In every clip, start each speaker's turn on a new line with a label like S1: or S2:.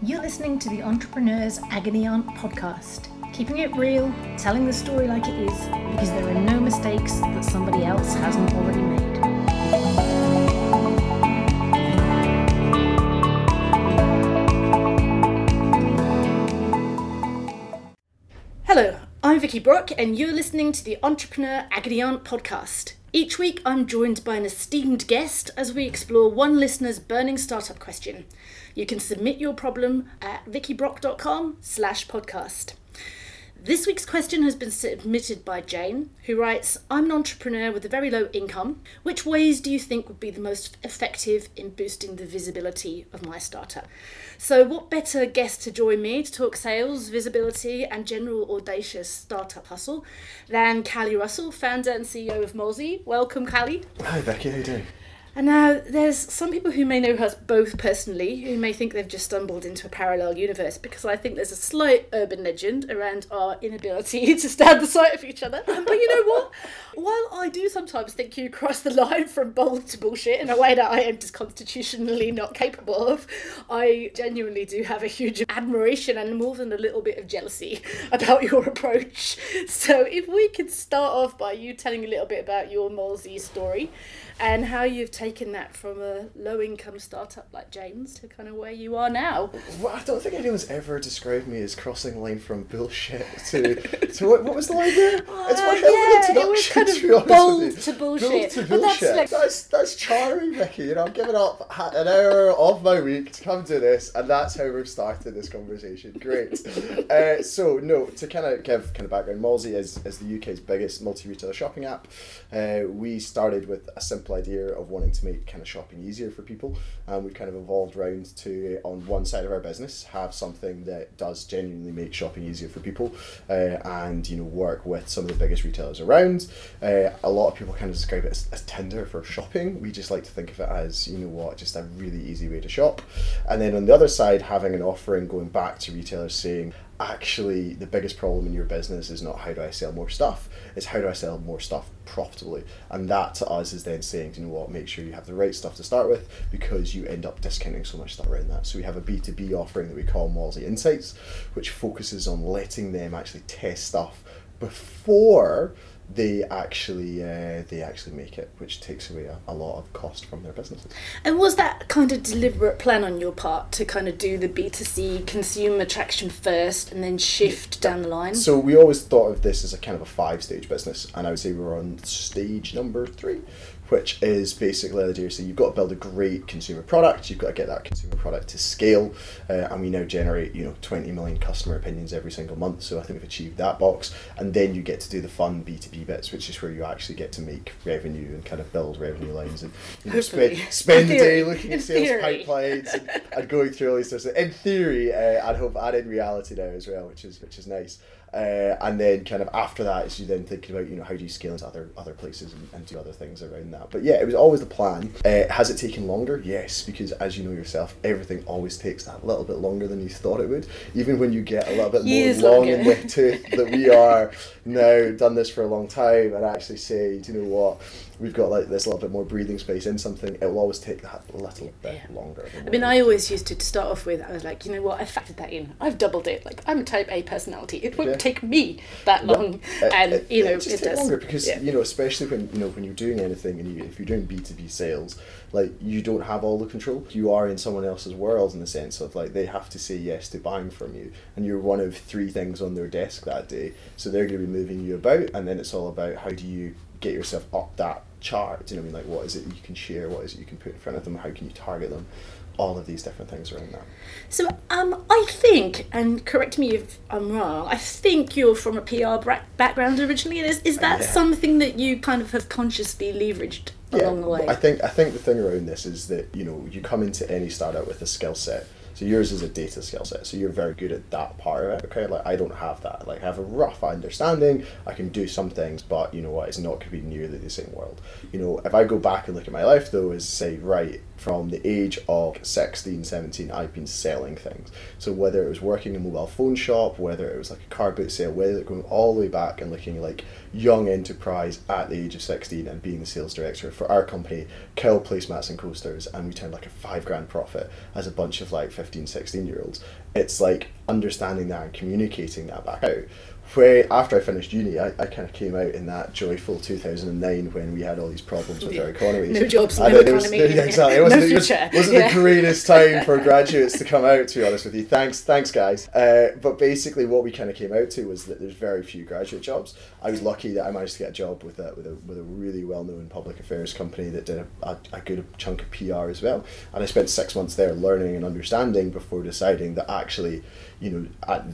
S1: You're listening to the Entrepreneur's Agony Aunt podcast, keeping it real, telling the story like it is, because there are no mistakes that somebody else hasn't already made.
S2: Hello, I'm Vicky Brock, and you're listening to the Entrepreneur Agony Aunt podcast. Each week, I'm joined by an esteemed guest as we explore one listener's burning startup question. You can submit your problem at vickybrock.com slash podcast. This week's question has been submitted by Jane, who writes I'm an entrepreneur with a very low income. Which ways do you think would be the most effective in boosting the visibility of my startup? So, what better guest to join me to talk sales, visibility, and general audacious startup hustle than Cally Russell, founder and CEO of Mallzee? Welcome, Cally.
S3: Hi Becky, how are you doing?
S2: And now there's some people who may know us both personally who may think they've just stumbled into a parallel universe because I think there's a slight urban legend around our inability to stand the sight of each other. Um, but you know what? While I do sometimes think you cross the line from bold to bullshit in a way that I am just constitutionally not capable of, I genuinely do have a huge admiration and more than a little bit of jealousy about your approach. So if we could start off by you telling a little bit about your Mallzee story and how you've taken that from a low income startup like Jane's to kind of where you are now.
S3: Well, I don't think anyone's ever described me as crossing the line from bullshit to to what, what was the line there? It's my
S2: Uh, yeah,
S3: of an
S2: it was
S3: introduction,
S2: kind of
S3: to honest
S2: bold to bullshit.
S3: Bold to
S2: But that's
S3: bullshit.
S2: like-
S3: that's that's charming, Vicky. You know, I'm giving up an hour of my week to come do this, and that's how we've started this conversation. Great. uh, so no, to kind of give kind of background, Mallzee is, is the UK's biggest multi-retailer shopping app. Uh, we started with a simple idea of wanting to make kind of shopping easier for people, and we've kind of evolved around to on one side of our business have something that does genuinely make shopping easier for people, uh, and you know work with some of the biggest retailers around. Uh, a lot of people kind of describe it as, as Tinder for shopping. We just like to think of it as you know what, just a really easy way to shop. And then on the other side, having an offering going back to retailers saying, actually the biggest problem in your business is not how do I sell more stuff, it's how do I sell more stuff profitably. And that to us is then saying, you know what, make sure you have the right stuff to start with because you end up discounting so much stuff around that. So we have a B2B offering that we call Mallzee Insights, which focuses on letting them actually test stuff before they actually uh, they actually make it, which takes away a, a lot of cost from their businesses.
S2: And was that kind of deliberate plan on your part to kind of do the B2C consumer traction first and then shift down the line?
S3: So we always thought of this as a kind of a five stage business, and I would say we're on stage number three, which is basically the idea. So you've got to build a great consumer product. You've got to get that consumer product to scale, uh, and we now generate you know 20 million customer opinions every single month. So I think we've achieved that box, and then you get to do the fun B two B bits, which is where you actually get to make revenue and kind of build revenue lines and you know, spend spend the day looking at sales
S2: theory.
S3: pipelines and, and going through all these sorts of in theory uh, and hope and in reality now as well, which is which is nice. Uh, and then kind of after that is you then thinking about you know how do you scale into other other places and, and do other things around that. But yeah, it was always the plan. Uh, has it taken longer? Yes, because as you know yourself, everything always takes that little bit longer than you thought it would. Even when you get a little bit
S2: Years
S3: more long
S2: longer.
S3: in the tooth that we are now done this for a long time and actually say, do you know what, we've got like this little bit more breathing space in something. It will always take that little bit
S2: Yeah.
S3: longer.
S2: I mean, I always used to, to start off with, I was like, you know what, I factored that in. I've doubled it. Like, I'm a type A personality. It won't
S3: Yeah.
S2: take me that long.
S3: It-
S2: and,
S3: it-
S2: you know,
S3: it
S2: it, does.
S3: longer because
S2: Yeah.
S3: you know, especially when you know when you're doing anything and you, if you're doing B two B sales, like you don't have all the control. You are in someone else's world in the sense of like they have to say yes to buying from you, and you're one of three things on their desk that day. So they're going to be moving you about, and then it's all about how do you get yourself up that chart. Do you know what I mean? Like what is it you can share? What is it you can put in front of them? How can you target them? All of these different things around that.
S2: So um, I think, and correct me if I'm wrong, I think you're from a PR bra- background originally. Is, is that
S3: Yeah.
S2: something that you kind of have consciously leveraged along the way?
S3: I think I think the thing around this is that you know you come into any startup with a skill set. So yours is a data skill set. So you're very good at that part of it. Okay, like I don't have that. Like I have a rough understanding. I can do some things, but you know what? It's not going to be nearly the same world. You know, if I go back and look at my life though, is say right. From the age of 16, 17, I've been selling things. So whether it was working in a mobile phone shop, whether it was like a car boot sale, whether it going all the way back and looking like young enterprise at the age of 16 and being the sales director for our company, Kill Placemats and Coasters, and we turned like a five grand profit as a bunch of like 15, 16 year olds. It's like understanding that and communicating that back out where after I finished uni, I, I kind of came out in that joyful 2009 when we had all these problems with our economies.
S2: No jobs,
S3: And
S2: no
S3: was-
S2: economy.
S3: yeah, exactly. It wasn't,
S2: No
S3: it was, wasn't
S2: Yeah.
S3: the greatest time for graduates to come out, to be honest with you. Thanks, thanks, guys. Uh, but basically, what we kind of came out to was that there's very few graduate jobs. I was lucky that I managed to get a job with a with a, with a really well known public affairs company that did a, a, a good chunk of PR as well. And I spent six months there learning and understanding before deciding that actually, you know, at,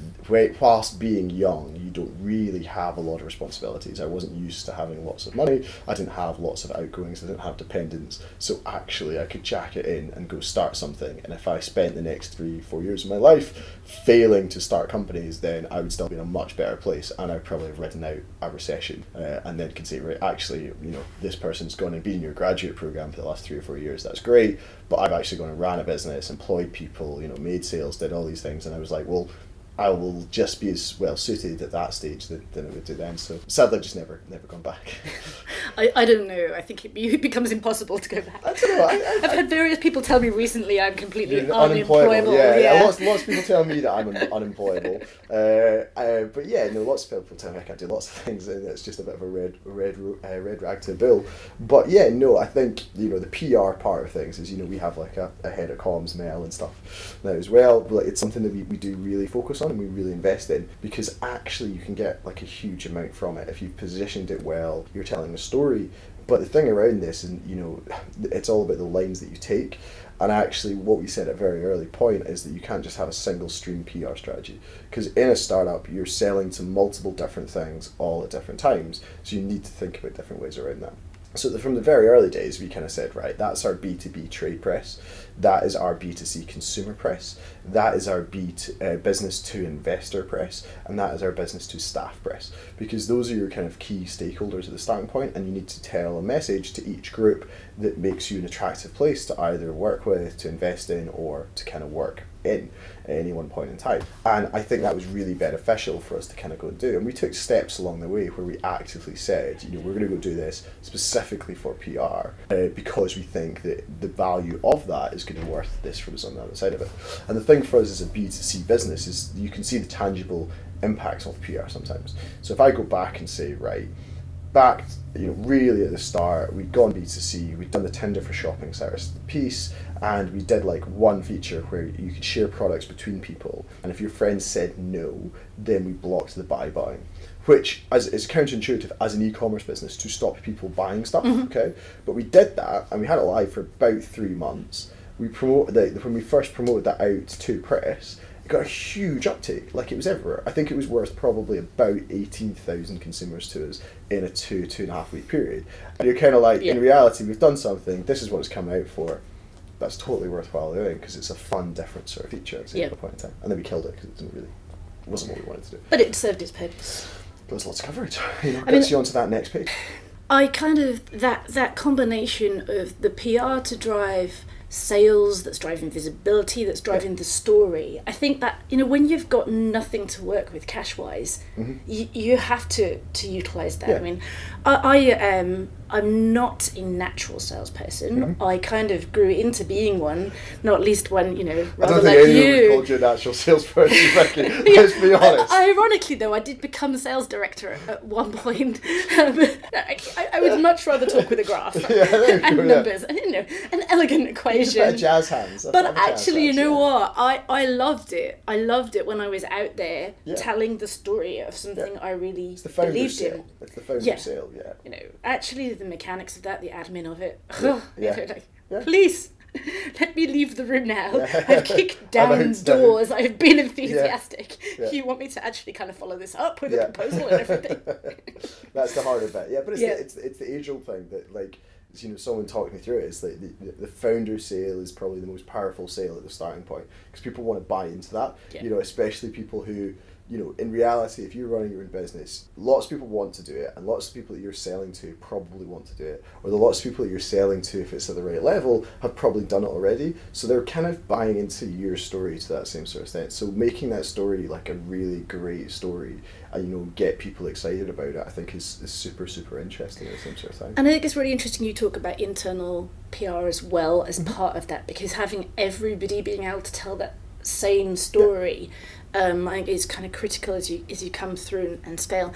S3: whilst being young, you don't really have a lot of responsibilities. I wasn't used to having lots of money. I didn't have lots of outgoings. I didn't have dependents. So actually, I could jack it in and go start something. And if I spent the next three, four years of my life failing to start companies, then I would still be in a much better place, and I'd probably have ridden out a recession, uh, and then could say, right, actually, you know, this person's gone and been in your graduate program for the last three or four years. That's great, but I've actually gone and ran a business, employed people, you know, made sales, did all these things, and I was like, well. I will just be as well suited at that stage than, than it would do then. So sadly, I've just never never gone back.
S2: I, I don't know. I think it, be- it becomes impossible to go back.
S3: I don't know. I,
S2: I've had various people tell me recently I'm completely
S3: You're
S2: unemployable.
S3: Yeah,
S2: yeah.
S3: yeah. Lots, lots of people tell me that I'm un- unemployable. Uh, uh, but yeah, no, lots of people tell me I can't do lots of things, and it's just a bit of a red, red, uh, red rag to the bill. But yeah, no, I think you know the PR part of things is you know we have like a, a head of comms, Mel, and stuff now as well. But like, it's something that we, we do really focus on and we really invest in because actually you can get like a huge amount from it if you've positioned it well. You're telling a story. But the thing around this, and you know, it's all about the lines that you take. And actually, what we said at a very early point is that you can't just have a single stream PR strategy. Because in a startup, you're selling to multiple different things all at different times. So you need to think about different ways around that. So from the very early days, we kind of said, right, that's our B2B trade press. That is our B2C consumer press. That is our B to, uh, business to investor press. And that is our business to staff press. Because those are your kind of key stakeholders at the starting point, and you need to tell a message to each group that makes you an attractive place to either work with, to invest in, or to kind of work in at any one point in time. And I think that was really beneficial for us to kind of go and do. And we took steps along the way where we actively said, you know, we're going to go do this specifically for PR uh, because we think that the value of that is going to be worth this for us on the other side of it. And the thing for us as a B2C business is you can see the tangible impacts of PR sometimes. So if I go back and say, right, back, you know, really at the start, we'd gone B2C, we'd done the Tinder for shopping service piece, and we did like one feature where you could share products between people, and if your friends said no, then we blocked the buy buying. Which as is counterintuitive as an e-commerce business to stop people buying stuff, mm-hmm. okay? But we did that and we had it live for about three months. We promoted the, when we first promoted that out to press, it got a huge uptake. Like it was everywhere. I think it was worth probably about eighteen thousand consumers to us in a two two and a half week period. And you're kind of like, in reality, we've done something. This is what it's come out for. That's totally worthwhile doing because it's a fun, different sort of feature at a
S2: Yeah.
S3: point in time. And then we killed it because it didn't really it wasn't what we wanted to do.
S2: But it served its purpose.
S3: There was lots of coverage. You know,
S2: I
S3: gets
S2: mean-
S3: you onto that next page.
S2: I kind of that that combination of the PR to drive sales that's driving visibility that's driving the story i think that you know when you've got nothing to work with cash wise you, you have to to utilize that
S3: Mm-hmm. Yeah.
S2: i mean i, I um i'm not a natural salesperson
S3: Mm-hmm.
S2: i kind of grew into being one not least when you know
S3: I
S2: rather
S3: don't
S2: like
S3: think anyone
S2: you
S3: would call you a natural salesperson, Becky. Let's be honest.
S2: Ironically, though, I did become sales director at, one point. Um, I, I- I would much rather talk with a graph
S3: Yeah,
S2: and
S3: go, yeah.
S2: numbers and you know an elegant
S3: Just a bit
S2: equation.
S3: jazz hands.
S2: But
S3: jazz
S2: actually, you know
S3: yeah.
S2: what? I, I loved it. I loved it when I was out there
S3: Yeah.
S2: telling the story of something
S3: Yeah.
S2: I really believed
S3: sale.
S2: in.
S3: It's the founder
S2: Yeah.
S3: sale, yeah.
S2: You know, actually, the mechanics of that, the admin of it.
S3: Yeah.
S2: like,
S3: Yeah.
S2: Please. Let me leave the room now. I've kicked down doors. I've been enthusiastic.
S3: Yeah.
S2: You want me to actually kind of follow this up with a proposal and everything?
S3: That's the harder bit. Yeah, but it's the, it's it's the age old thing that like you know someone talked me through it. It's like the, the, the founder sale is probably the most powerful sale at the starting point because people want to buy into that. You know, especially people who you know, in reality, if you're running your own business, lots of people want to do it, and lots of people that you're selling to probably want to do it, or the lots of people that you're selling to, if it's at the right level, have probably done it already. So they're kind of buying into your story to that same sort of extent. So making that story like a really great story, and you know, get people excited about it, I think is, is super super interesting at the same sort of time.
S2: And I think it's really interesting you talk about internal PR as well as mm-hmm. part of that because having everybody being able to tell that same story um, I think is kind of critical as you as you come through and scale.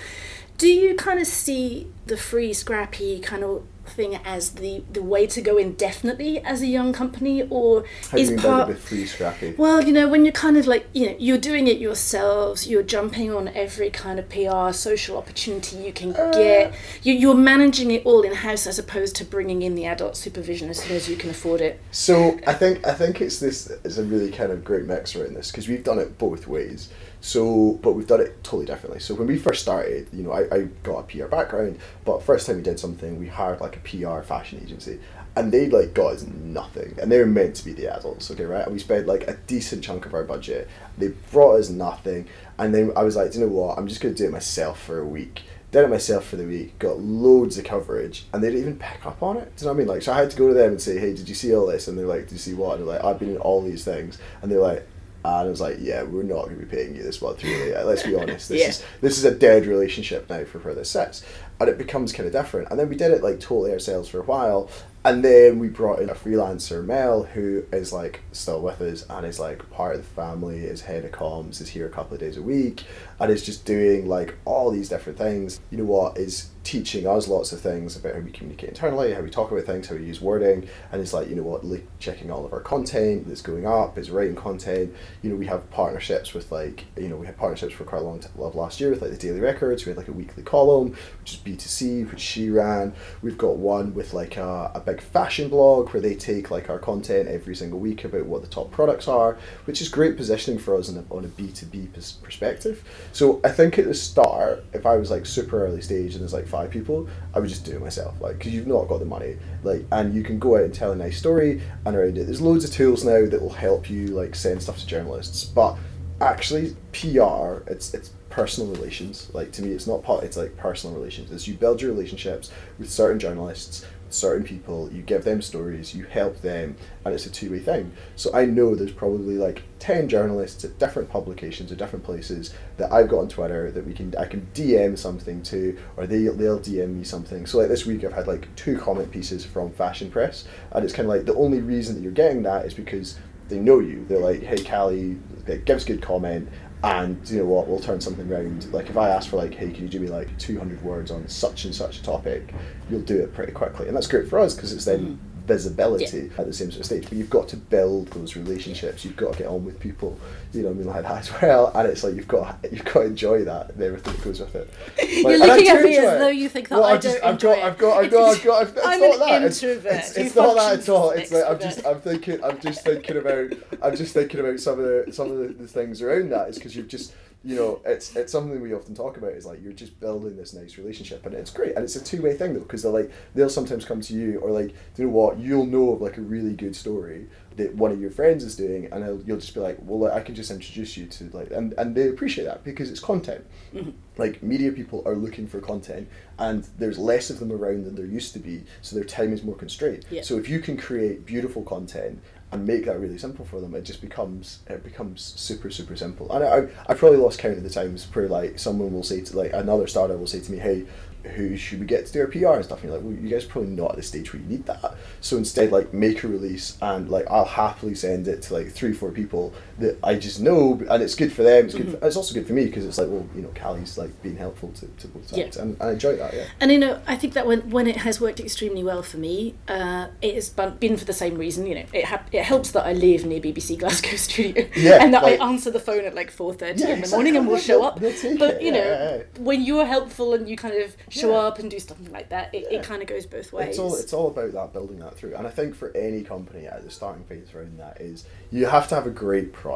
S2: Do you kind of see the free scrappy kind of thing as the the way to go indefinitely as a young company, or
S3: How
S2: is
S3: do you mean
S2: part
S3: the free scrappy?
S2: well, you know, when you're kind of like, you know, you're doing it yourselves, you're jumping on every kind of PR, social opportunity you can uh. get. You, you're managing it all in house as opposed to bringing in the adult supervision as soon as you can afford it.
S3: So I think I think it's this is a really kind of great mix around this because we've done it both ways. So, but we've done it totally differently. So when we first started, you know, I, I got a PR background, but first time we did something, we hired like a PR fashion agency, and they like got us nothing, and they were meant to be the adults, okay, right? And we spent like a decent chunk of our budget. They brought us nothing, and then I was like, "Do you know what? I'm just gonna do it myself for a week did it myself for the week, got loads of coverage, and they didn't even pick up on it. Do you know what I mean? Like, so I had to go to them and say, "Hey, did you see all this?" And they're like, "Did you see what?" And they're like, "I've been in all these things," and they're like. And I was like, "Yeah, we're not going to be paying you this month, really. Let's be honest. This
S2: Yeah.
S3: is this is a dead relationship now for further sits, and it becomes kind of different. And then we did it like totally ourselves for a while, and then we brought in a freelancer, Mel, who is like still with us and is like part of the family, is head of comms, is here a couple of days a week, and is just doing like all these different things. You know what? Is teaching us lots of things about how we communicate internally, how we talk about things, how we use wording, and it's like, you know what, like checking all of our content that's going up, is writing content. You know, we have partnerships with like, you know, we had partnerships for quite a long time last year with like the Daily Records. We had like a weekly column, which is B2C, which she ran. We've got one with like a, a big fashion blog where they take like our content every single week about what the top products are, which is great positioning for us on a B2B perspective. So I think at the start, if I was like super early stage and there's like five people, I would just do it myself, like because you've not got the money, like, and you can go out and tell a nice story and around it. There's loads of tools now that will help you like send stuff to journalists, but actually PR, it's it's personal relations. Like to me, it's not part. It's like personal relations. It's you build your relationships with certain journalists, certain people. You give them stories. You help them, and it's a two way thing. So I know there's probably like ten journalists at different publications or different places that I've got on Twitter that we can I can DM something to, or they they'll DM me something. So like this week, I've had like two comment pieces from Fashion Press, and it's kind of like the only reason that you're getting that is because they know you. They're like, hey, Cally, give us good comment, and you know what, we'll turn something around Like if I ask for like, hey, can you do me like 200 words on such and such a topic, you'll do it pretty quickly, and that's great for us because it's then hmm. Visibility at the same sort of stage. But you've got to build those relationships. You've got to get on with people. You know, what I mean, like that as well. And it's like you've got you've got to enjoy that and everything that goes with it.
S2: You're looking at me as
S3: it.
S2: though you think that
S3: Well,
S2: I
S3: I've just,
S2: don't
S3: I've got, I've got, I've got, I've got, I've, it's
S2: I'm
S3: not that. It's,
S2: introvert
S3: it's, it's not that at all. It's like I'm just. I'm thinking, I'm just thinking about, I'm just thinking about some of the, some of the, the things around that. Is because you've just, you know, it's it's something we often talk about. Is like you're just building this nice relationship, and it's great, and it's a two way thing though, because they're like they'll sometimes come to you, or like, do you know what, you'll know of like a really good story that one of your friends is doing, and you'll just be like, well, like, I can just introduce you to like, and and they appreciate that because it's content. Mm-hmm. Like media people are looking for content, and there's less of them around than there used to be, so their time is more constrained.
S2: Yeah.
S3: So if you can create beautiful content and make that really simple for them, it just becomes it becomes super super simple. And I I probably lost count of the times where like someone will say to like another startup will say to me, hey. Who should we get to do our PR and stuff? And you're like, well, you guys probably not at the stage where you need that. So instead, like, make a release and like I'll happily send it to like three, four people that I just know, and it's good for them. It's good. For, it's also good for me because it's like, well, you know, Cally's like being helpful to, to both
S2: Yeah.
S3: sides, and I enjoy that. Yeah.
S2: And you know, I think that when when it has worked extremely well for me, uh, it has been for the same reason. You know, it hap- it helps that I live near BBC Glasgow studio,
S3: Yeah,
S2: and that
S3: like-
S2: I answer the phone at like four thirty
S3: Yeah,
S2: in the morning and will show up. But you know, when you're helpful and you kind of show up and do something like that, it, it kind of goes both ways.
S3: It's all it's all about that building that through. And I think for any company at the starting phase around that is you have to have a great product,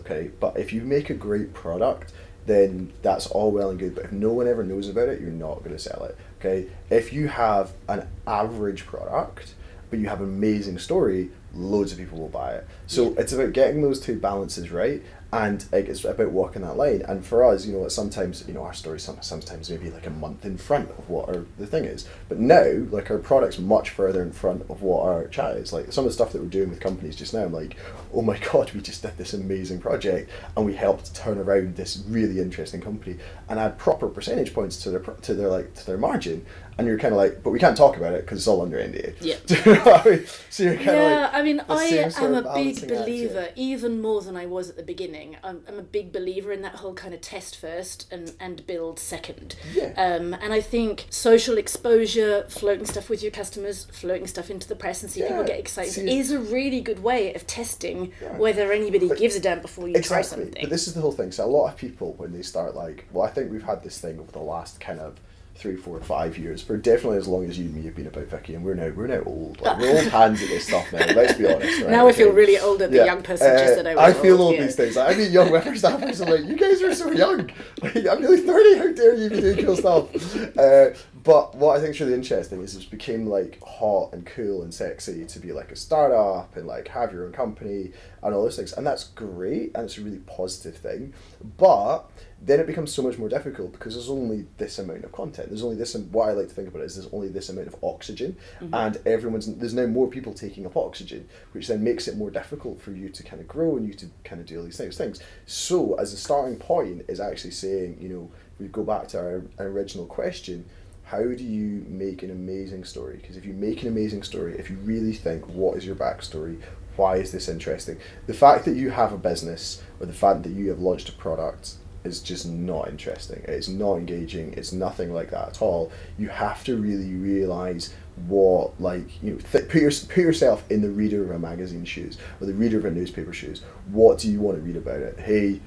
S3: okay? But if you make a great product, then that's all well and good. But if no one ever knows about it, you're not going to sell it. Okay? If you have an average product, but you have an amazing story, loads of people will buy it. So it's about getting those two balances right. And it's about walking that line. And for us, you know, sometimes you know our story some- sometimes maybe like a month in front of what our the thing is. But now, like our product's much further in front of what our chat is. Like some of the stuff that we're doing with companies just now, I'm like, oh my god, we just did this amazing project and we helped turn around this really interesting company and add proper percentage points to their to their like to their margin. And you're kind of like, but we can't talk about it because it's all under NDA.
S2: Yeah.
S3: You know I mean? So you're kind of
S2: yeah,
S3: like,
S2: I mean, I am a big
S3: balancing act, yeah.
S2: believer, even more than I was at the beginning. I'm, I'm a big believer in that whole kind of test first and, and build second.
S3: Yeah.
S2: Um, and I think social exposure, floating stuff with your customers, floating stuff into the press and see people get excited
S3: see-
S2: is a really good way of testing
S3: Yeah.
S2: whether anybody gives a damn before you try something.
S3: But this is the whole thing. So a lot of people when they start like, well, I think we've had this thing over the last kind of three, four, five years, for definitely as long as you and me have been about Vicky, and we're now we're now old. Like, we're old hands at this stuff now. Let's be honest. Right?
S2: now I feel really old at the
S3: Yeah,
S2: young person just
S3: uh,
S2: said I was
S3: I feel
S2: old, yeah.
S3: these things. Like, I meet young whippersnappers. I'm like, you guys are so young. Like, I'm nearly thirty. How dare you be doing cool stuff? Uh, but what I think is really interesting is it became like hot and cool and sexy to be like a startup and like have your own company and all those things, and that's great and it's a really positive thing. But then it becomes so much more difficult because there's only this amount of content. There's only this. and What I like to think about it is there's only this amount of oxygen, mm-hmm. and everyone's there's now more people taking up oxygen, which then makes it more difficult for you to kind of grow and you to kind of do all these things. Things. So as a starting point is actually saying, you know, we go back to our, our original question. How do you make an amazing story? Because if you make an amazing story, if you really think, what is your backstory? Why is this interesting? The fact that you have a business or the fact that you have launched a product is just not interesting. It's not engaging. It's nothing like that at all. You have to really realize what, like, you know, th- put, your, put yourself in the reader of a magazine shoes or the reader of a newspaper shoes. What do you want to read about it? Hey,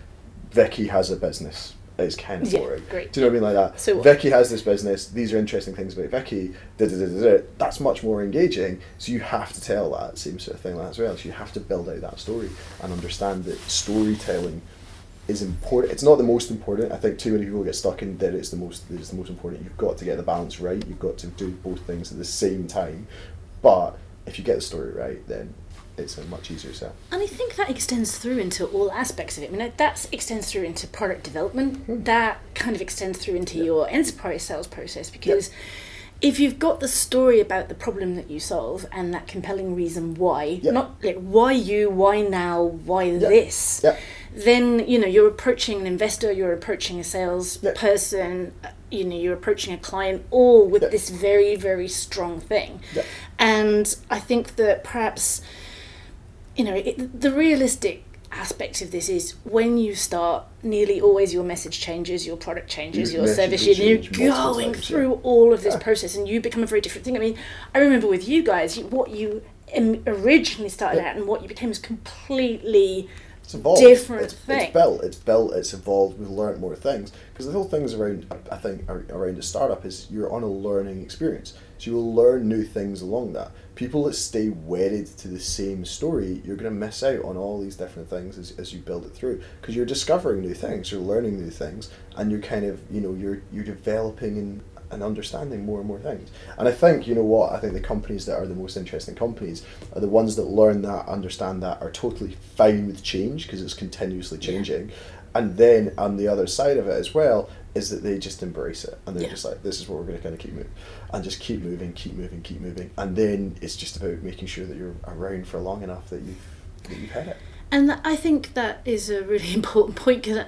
S3: Vicky has a business. It's kind of
S2: Yeah,
S3: boring.
S2: great.
S3: Do you know what I mean? Like that.
S2: So?
S3: Vicky has this business. These are interesting things about Vicky. Da, da, da, da, da. That's much more engaging. So you have to tell that same sort of thing like that as well. So you have to build out that story and understand that storytelling is important. It's not the most important. I think too many people get stuck in that it's the most. It's the most important. You've got to get the balance right. You've got to do both things at the same time. But if you get the story right, then it's a much easier sell.
S2: And I think that extends through into all aspects of it. I mean, that extends through into product development.
S3: Hmm.
S2: That kind of extends through into your enterprise sales process because if you've got the story about the problem that you solve and that compelling reason why,
S3: Yeah.
S2: not like why you, why now, why this,
S3: Yeah.
S2: Then you know you're approaching an investor, you're approaching a sales
S3: Yeah.
S2: person, uh, you know, you're approaching a client, all with
S3: Yeah.
S2: this very, very strong thing.
S3: Yeah.
S2: And I think that perhaps you know, it, the realistic aspect of this is when you start, nearly always your message changes, your product changes,
S3: Your
S2: your service, you're going
S3: times, yeah.
S2: through all of this
S3: Yeah.
S2: process and you become a very different thing. I mean, I remember with you guys, what you originally started
S3: Yeah.
S2: out and what you became is completely
S3: It's evolved.
S2: different
S3: it's,
S2: thing.
S3: It's built. It's built. It's evolved. We've learned more things because the whole things around. I think around a startup is you're on a learning experience. So you will learn new things along that. People that stay wedded to the same story, you're going to miss out on all these different things as, as you build it through because you're discovering new things, you're learning new things, and you're kind of you know you're you're developing and and understanding more and more things. And I think, you know what, I think the companies that are the most interesting companies are the ones that learn that, understand that, are totally fine with change because it's continuously changing. And then on the other side of it as well is that they just embrace it and they're
S2: Yeah.
S3: just like, this is what we're going to kind of keep moving and just keep moving, keep moving, keep moving. And then it's just about making sure that you're around for long enough that you've, that you've had it.
S2: And I think that is a really important point because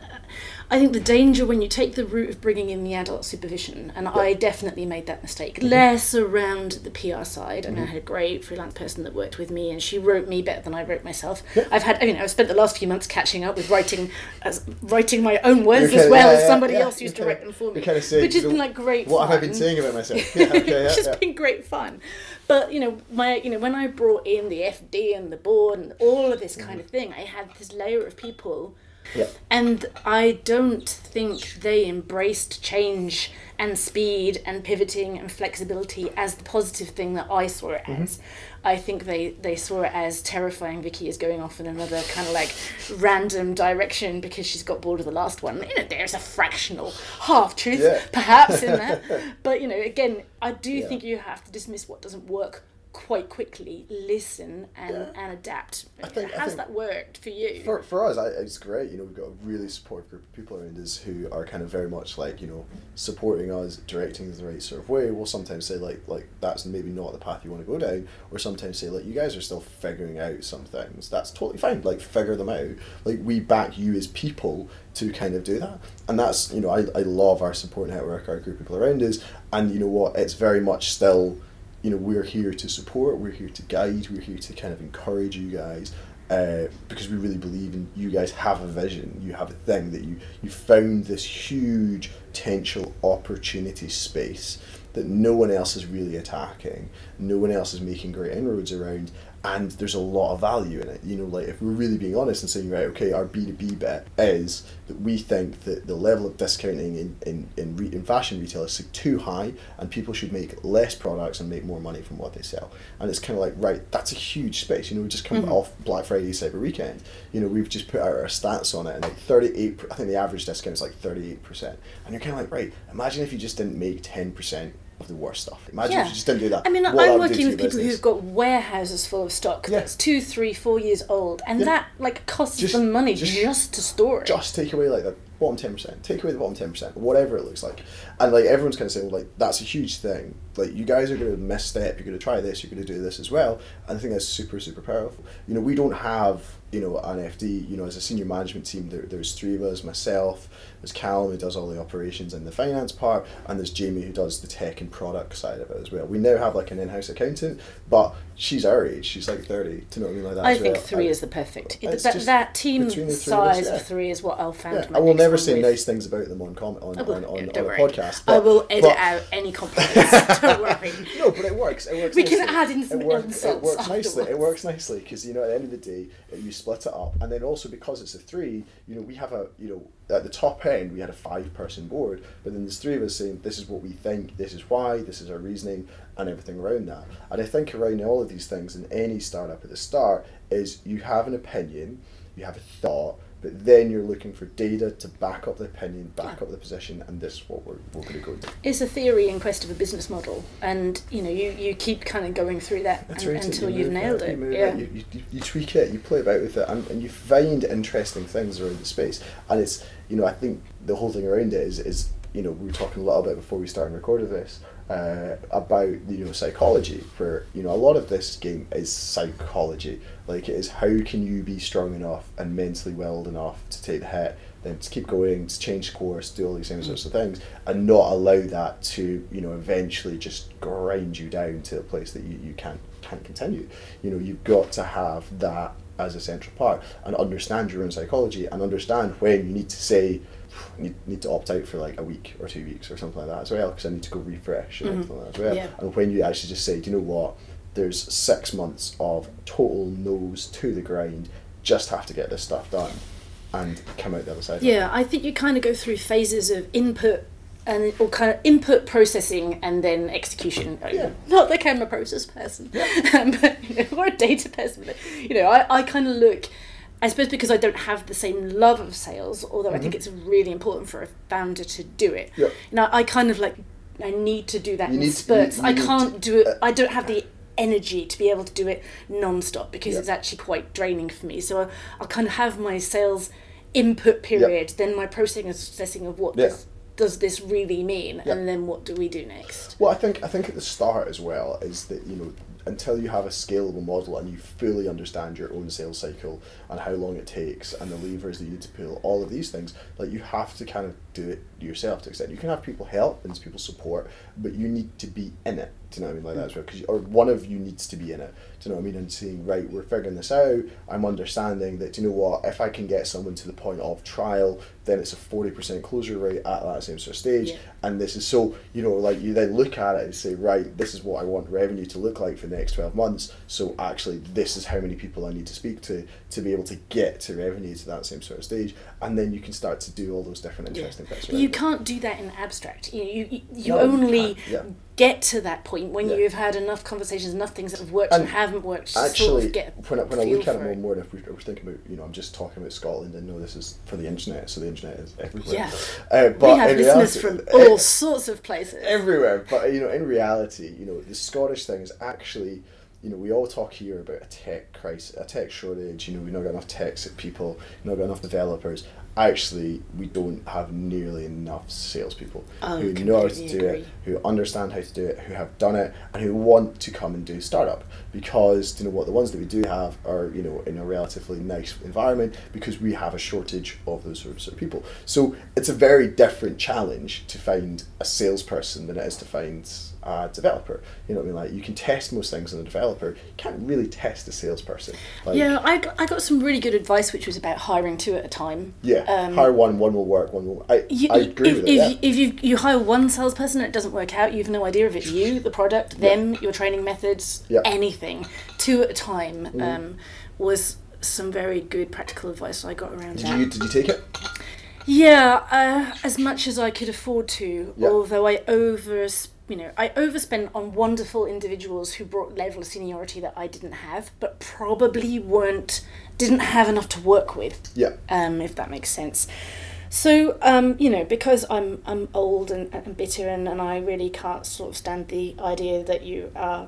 S2: I think the danger when you take the route of bringing in the adult supervision, and I definitely made that mistake, mm-hmm. less around the PR side. I mean, I had a great freelance person that worked with me, and she wrote me better than I wrote myself. I've had, I mean, I've spent the last few months catching up with writing, as writing my own words
S3: You're
S2: as well
S3: yeah,
S2: as somebody
S3: yeah.
S2: else used
S3: You're
S2: to write them for me,
S3: kinda
S2: which has been like great.
S3: What have I been saying about myself? Yeah, okay, yeah,
S2: has
S3: yeah.
S2: been great fun. But you know, my you know, when I brought in the FD and the board and all of this mm-hmm. kind of thing, I had this layer of people,
S3: Yeah.
S2: and I don't think they embraced change and speed and pivoting and flexibility as the positive thing that I saw it mm-hmm. as. I think they, they saw it as terrifying. Vicky is going off in another kind of like random direction because she's got bored of the last one. You know, there's a fractional half truth
S3: Yeah.
S2: perhaps in that. But you know, again, I do
S3: Yeah.
S2: think you have to dismiss what doesn't work quite quickly listen and,
S3: Yeah.
S2: and adapt.
S3: I think- I
S2: How's
S3: think-
S2: that worked for you?
S3: For, for us, I, it's great. You know, we've got a really supportive group of people around us who are kind of very much like you know supporting us, directing us the right sort of way. We'll sometimes say like like that's maybe not the path you want to go down, or sometimes say like you guys are still figuring out some things. That's totally fine. Like figure them out. Like we back you as people to kind of do that, and that's you know I, I love our support network, our group of people around us, and you know what, it's very much still you know, we're here to support, we're here to guide, we're here to kind of encourage you guys. Uh, because we really believe in you guys have a vision, you have a thing that you you found this huge potential opportunity space that no one else is really attacking, no one else is making great inroads around, and there's a lot of value in it. You know, like if we're really being honest and saying, right, okay, our B two B bit is that we think that the level of discounting in in in, re- in fashion retail is too high, and people should make less products and make more money from what they sell. And it's kind of like, right, that's a huge space. You know, we just come mm-hmm. off Black Friday, Cyber Weekend. You know, we've just put out our stats on it, and like thirty eight. I think the average discount is like thirty eight percent. And you're kind of like, right, imagine if you just didn't make ten percent of the worst stuff. Imagine if you just didn't do that.
S2: I mean, I'm
S3: would do to
S2: working with people
S3: business.
S2: who've got warehouses full of stock
S3: Yeah.
S2: that's two, three, four years old, and
S3: Yeah.
S2: that like costs
S3: Just-
S2: them money
S3: just-
S2: just, to store it.
S3: just take away like the bottom ten percent. Take away the bottom ten percent, whatever it looks like, and like everyone's kind of saying like that's a huge thing. Like you guys are going to misstep. You're going to try this. You're going to do this as well. And I think that's super super powerful. You know, we don't have you know an FD. You know, as a senior management team, there, there's three of us. Myself, there's Callum who does all the operations and the finance part, and there's Jamie who does the tech and product side of it as well. We now have like an in-house accountant, but she's our age. She's like thirty. Do you know what I mean? Like that.
S2: I think
S3: well.
S2: three
S3: And-
S2: is the perfect.
S3: It's
S2: that, that team
S3: three of us,
S2: size
S3: yeah.
S2: of three is what I'll found.
S3: Yeah, I will never say
S2: with.
S3: nice things about them on comment on, oh,
S2: I will,
S3: on, on, on a podcast.
S2: I will edit
S3: but-
S2: out any compliments. don't worry.
S3: No, but it works. It works.
S2: We can
S3: nicely.
S2: add in some
S3: it, work- it
S2: insults
S3: works nicely. It works nicely because you know at the end of the day you split it up, and then also because it's a three, you know we have a you know at the top end we had a five person board, but then there's three of us saying this is what we think, this is why, this is our reasoning, and everything around that. And I think around all of these things in any startup at the start is you have an opinion, you have a thought. But then you're looking for data to back up the opinion, back up the position, and this is what we're, we're going to go.
S2: It's a theory in quest of a business model, and you know you, you keep kind of going through that un-
S3: right,
S2: until
S3: you
S2: you've nailed
S3: it,
S2: it.
S3: You,
S2: yeah.
S3: it, you, you, you tweak it, you play about with it, and, and you find interesting things around the space. And it's, you know, I think the whole thing around it is, is you know, we were talking a little bit before we started recording this uh, about, you know, psychology, where, you know, a lot of this game is psychology. Like, it is how can you be strong enough and mentally well enough to take the hit, then to keep going, to change course, do all these same sorts of things, and not allow that to, you know, eventually just grind you down to a place that you, you can't can't continue. You know, you've got to have that as a central part and understand your own psychology and understand when you need to say need, need to opt out for like a week or two weeks or something like that as well because I need to go refresh and everything like that as well.
S2: Yeah.
S3: And when you actually just say, do you know what, there's six months of total nose to the grind, just have to get this stuff done and come out the other side.
S2: Yeah, I think you kind of go through phases of input and or kind of input processing and then execution.
S3: Yeah.
S2: Not that I'm a process person, um, but you know, or a data person. But, you know, I, I kind of look. I suppose because I don't have the same love of sales, although I think it's really important for a founder to do it.
S3: Mm-hmm. Yeah.
S2: You know, I kind of like I need to do that
S3: You
S2: in
S3: to-
S2: spurts.
S3: you- you
S2: I can't
S3: to-
S2: do it.
S3: uh,
S2: I don't have the energy to be able to do it non-stop because
S3: Yeah.
S2: it's actually quite draining for me. So I, I'll kind of have my sales input period, then my processing and assessing of what does, does this really mean, and then what do we do next?
S3: Well, I think I think at the start as well is that you know until you have a scalable model and you fully understand your own sales cycle and how long it takes and the levers that you need to pull, all of these things, like you have to kind of do it yourself to extent. You can have people help and people support, but you need to be in it. Do you know what I mean? Like that as well, because or one of you needs to be in it. Do you know what I mean? And seeing, right, we're figuring this out. I'm understanding that. Do you know what? If I can get someone to the point of trial, then it's a forty percent closure rate at that same sort of stage.
S2: Yeah.
S3: And this is so you know, like you then look at it and say, right, this is what I want revenue to look like for the next twelve months. So actually, this is how many people I need to speak to to be able to get to revenue to that same sort of stage. And then you can start to do all those different interesting bits.
S2: You can't do that in abstract. You you, you, you
S3: No, you
S2: only
S3: yeah.
S2: Get to that point when
S3: Yeah.
S2: you've had enough conversations, enough things that have worked and,
S3: And
S2: haven't worked. to sort
S3: actually
S2: of get
S3: when I, when I look at it more and more, and if we- if we're thinking about you know I'm just talking about Scotland and know this is for the internet, so the internet is everywhere.
S2: Yeah.
S3: uh, but
S2: we have listeners
S3: reality-
S2: from
S3: eh,
S2: all sorts of places.
S3: everywhere. But you know, in reality, you know, the Scottish thing is actually you know, we all talk here about a tech crisis, a tech shortage. You know, we've not got enough tech people, not got enough developers. Actually, we don't have nearly enough salespeople
S2: Oh,
S3: who know how to do
S2: agree.
S3: it, who understand how to do it, who have done it, and who want to come and do startup. Because you know what, the ones that we do have are you know in a relatively nice environment because we have a shortage of those sorts of people. So it's a very different challenge to find a salesperson than it is to find a developer. You know what I mean? Like you can test most things on a developer, you can't really test a salesperson. Like,
S2: Yeah, I, got- I got some really good advice, which was about hiring two at a time.
S3: yeah.
S2: Um,
S3: hire one, one will work, one will. I,
S2: You,
S3: I agree
S2: if,
S3: with
S2: if,
S3: it. Yeah.
S2: if you, you hire one salesperson and it doesn't work out, you have no idea if it's you, the product, them, your training methods,
S3: Yeah.
S2: Anything. Two at a time um, was some very good practical advice I got around
S3: Did
S2: that.
S3: you did you take it?
S2: Yeah, uh, as much as I could afford to, although I over, you know, I overspent on wonderful individuals who brought level of seniority that I didn't have, but probably weren't, didn't have enough to work with
S3: Yeah.
S2: um, if that makes sense. So, um, you know, because I'm I'm old and, and bitter and, and I really can't sort of stand the idea that you are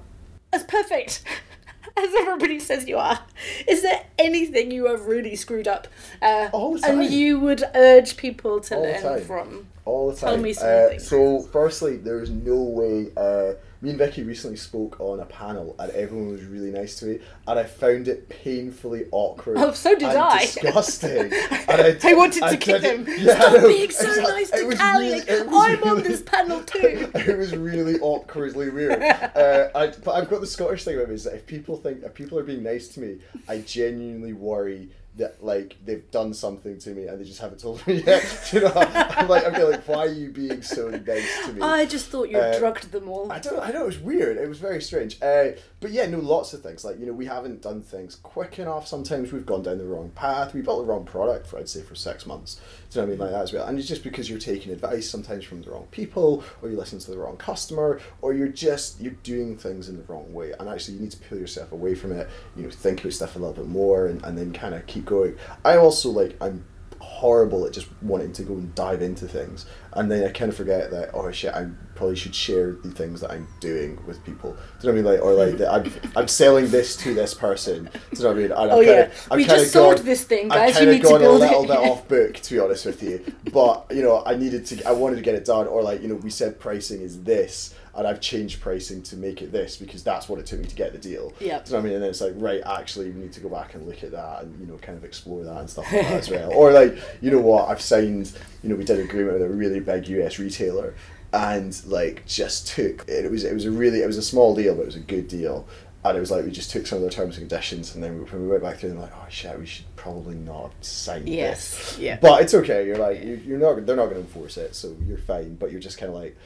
S2: as perfect as everybody says you are. Is there anything you have really screwed up? Uh, And you would urge people to
S3: All
S2: learn from.
S3: all the time.
S2: Tell me
S3: Uh,
S2: something.
S3: so, firstly, there is no way. Uh, me and Vicky recently spoke on a panel, and everyone was really nice to me, and I found it painfully awkward.
S2: Oh, so did
S3: and
S2: I.
S3: Disgusting. and I,
S2: I wanted to
S3: I
S2: kick them.
S3: Yeah,
S2: Stop being so
S3: exactly.
S2: nice to Cally.
S3: really-
S2: I'm on this panel too.
S3: it was really awkwardly weird. Uh, I, but I've got the Scottish thing about me is that if people think if people are being nice to me, I genuinely worry that like they've done something to me and they just haven't told me yet. you know, I'm like, I'm like, why are you being so nice to me?
S2: I just thought you
S3: Uh,
S2: drugged them all.
S3: I don't. I know it was weird. It was very strange. Uh, but yeah, no, lots of things. Like you know, we haven't done things quick enough. Sometimes we've gone down the wrong path. We built the wrong product for I'd say for six months. Do you know what I mean? Like that as well. And it's just because you're taking advice sometimes from the wrong people, or you listen to the wrong customer, or you're just you're doing things in the wrong way. And actually, you need to pull yourself away from it. You know, think about stuff a little bit more, and, and then kind of keep going. I also like I'm horrible at just wanting to go and dive into things and then I kind of forget that oh shit I probably should share the things that I'm doing with people do you know what I mean like or like that I'm, I'm selling this to this person do you know what I mean and
S2: Oh,
S3: I've
S2: yeah.
S3: kinda, I've
S2: We just sold
S3: gone-
S2: this thing, guys. You need to
S3: gone
S2: build
S3: a
S2: it.
S3: little bit off book to be honest with you but you know I needed to I wanted to get it done or like you know we said pricing is this and I've changed pricing to make it this because that's what it took me to get the deal
S2: Yeah.
S3: do you know what I mean? And then it's like, right, actually, we need to go back and look at that and, you know, kind of explore that and stuff like that as well. Or like, you know what, I've signed, you know, we did an agreement with a really big US retailer and like just took, it was, it was a really, it was a small deal, but it was a good deal. And it was like, we just took some of the terms and conditions and then when we went back through them, like, oh shit, we should probably not sign
S2: Yes,
S3: this.
S2: yeah.
S3: But it's okay. You're like, you, you're not, they're not going to enforce it. So you're fine. But you're just kind of like,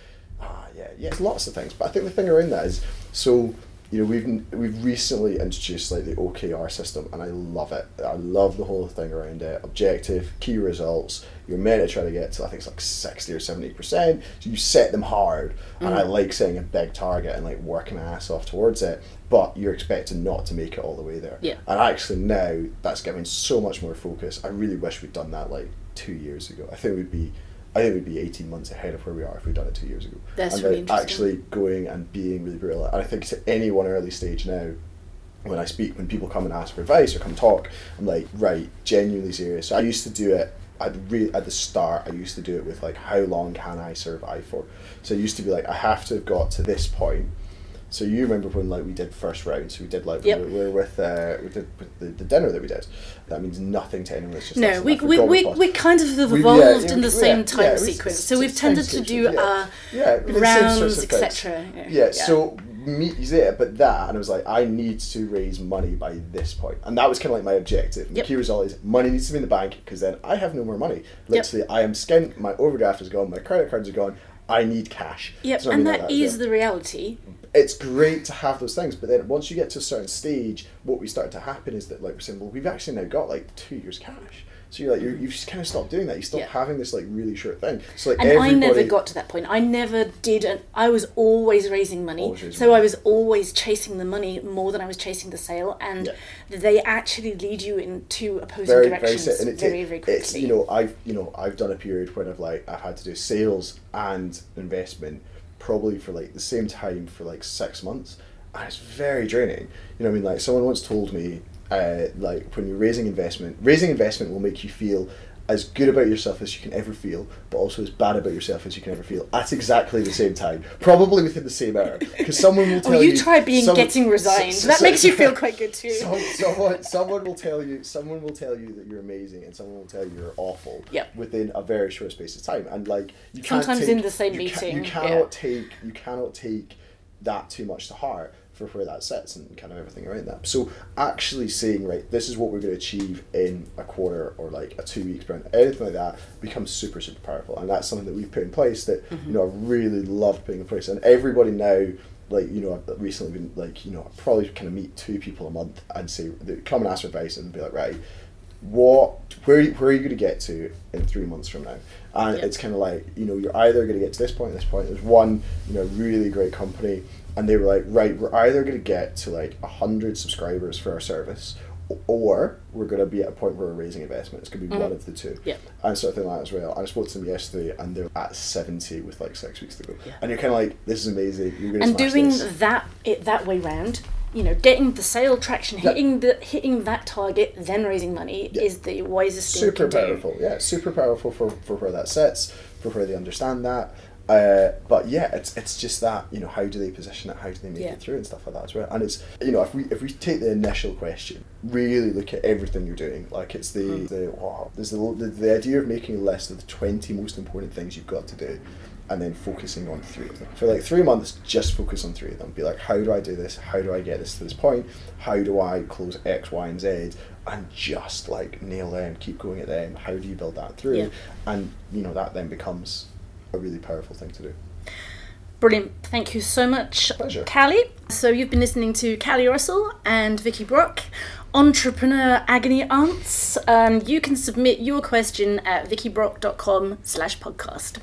S3: ah, yeah, yeah, it's lots of things. But I think the thing around that is, so you know, we've we've recently introduced like the OKR system, and I love it. I love the whole thing around it. Objective, key results. You're meant to try to get to, I think it's like sixty or seventy percent. So you set them hard, and I mm. like setting a big target and like working my ass off towards it. But you're expected not to make it all the way there.
S2: Yeah.
S3: And actually now that's giving so much more focus. I really wish we'd done that like two years ago. I think we'd be. I think we'd be 18 months ahead of where we are if we'd done it two years ago.
S2: That's
S3: and
S2: really interesting.
S3: actually going and being really brutal. And I think to any one early stage now, when I speak, when people come and ask for advice or come talk, I'm like, right, genuinely serious. So I used to do it at re- at the start. I used to do it with like, how long can I survive for? So it used to be like, I have to have got to this point. So you remember when like we did first round? So we did like
S2: Yep.
S3: we were with uh, we did with the, the dinner that we did. That means nothing to anyone. It's just
S2: No, we, we, we, we kind of have evolved
S3: yeah,
S2: in the
S3: yeah,
S2: same
S3: yeah,
S2: time
S3: was-
S2: sequence. So we've tended to do
S3: yeah. yeah, we did the same sorts
S2: rounds, etc.
S3: Yeah, so me, yeah, but that, and I was like, I need to raise money by this point, and that was kind of like my objective. And
S2: Yep.
S3: The key result is money needs to be in the bank because then I have no more money. Literally, I am skint. My overdraft is gone. My credit cards are gone. I need cash.
S2: Yep,
S3: So
S2: and that
S3: like
S2: is the reality.
S3: It's great to have those things, but then once you get to a certain stage, what we start to happen is that like we're saying, well, we've actually now got like two years cash. So you're like you're, you've just kind of stopped doing that. You stop
S2: Yeah.
S3: having this like really short thing. So like
S2: And
S3: everybody,
S2: I never got to that point. I never did. An, I was always raising money,
S3: Always raising
S2: so
S3: money.
S2: I was always chasing the money more than I was chasing the sale, and
S3: Yeah.
S2: they actually lead you in two opposing
S3: very very
S2: directions
S3: set, and it
S2: very, very quickly.
S3: it's you know I've you know I've done a period when I've like I've had to do sales and investment probably for like the same time for like six months and it's very draining. You know, I mean, like someone once told me, uh, like when you're raising investment, raising investment will make you feel as good about yourself as you can ever feel, but also as bad about yourself as you can ever feel at exactly the same time, probably within the same hour. Because someone will tell
S2: Oh, you
S3: you.
S2: try being
S3: someone-
S2: getting resigned.
S3: so-
S2: that
S3: so-
S2: makes you feel quite good too.
S3: Some, someone, someone will tell you. Someone will tell you that you're amazing, and someone will tell you you're awful.
S2: Yep.
S3: Within a very short space of time, and like you can't
S2: Sometimes
S3: take-
S2: in the same
S3: you ca-
S2: meeting,
S3: you
S2: yeah.
S3: cannot take. You cannot take that too much to heart for where that sits and kind of everything around that. So actually saying right, this is what we're going to achieve in a quarter or like a two week sprint, anything like that becomes super super powerful, and that's something that we've put in place that
S2: Mm-hmm.
S3: you know I really loved putting in place, and everybody now like you know I've recently been like you know I probably kind of meet two people a month and say come and ask for advice and be like right what where where are you going to get to in three months from now and
S2: Yeah.
S3: it's kind of like you know you're either going to get to this point this point there's one you know really great company and they were like right we're either going to get to like 100 subscribers for our service or we're going to be at a point where we're raising investment it's going to be mm-hmm. one of the two
S2: Yeah.
S3: and sort of thing like that as well I spoke to them yesterday and they're at 70 with like six weeks to go
S2: Yeah.
S3: and you're kind of like this is amazing you're going to
S2: and doing
S3: this.
S2: that it that way round you know getting the sale traction hitting the hitting that target then raising money
S3: Yeah.
S2: is the wisest thing
S3: super
S2: can do.
S3: powerful yeah super powerful for, for where that sits for where they understand that uh, but yeah it's it's just that you know how do they position it how do they make
S2: Yeah.
S3: it through and stuff like that as well and it's you know if we if we take the initial question really look at everything you're doing like it's the
S2: Hmm.
S3: the wow there's the, the the idea of making a list of the 20 most important things you've got to do and then focusing on three of them. For like three months, just focus on three of them. Be like, how do I do this? How do I get this to this point? How do I close X, Y, and Z? And just like nail them, keep going at them. How do you build that through?
S2: Yeah.
S3: And you know that then becomes a really powerful thing to do.
S2: Brilliant. Thank you so much,
S3: Pleasure.
S2: Cally. So you've been listening to Cally Russell and Vicky Brock, Entrepreneur Agony Aunts. Um, you can submit your question at vickybrock.com slash podcast.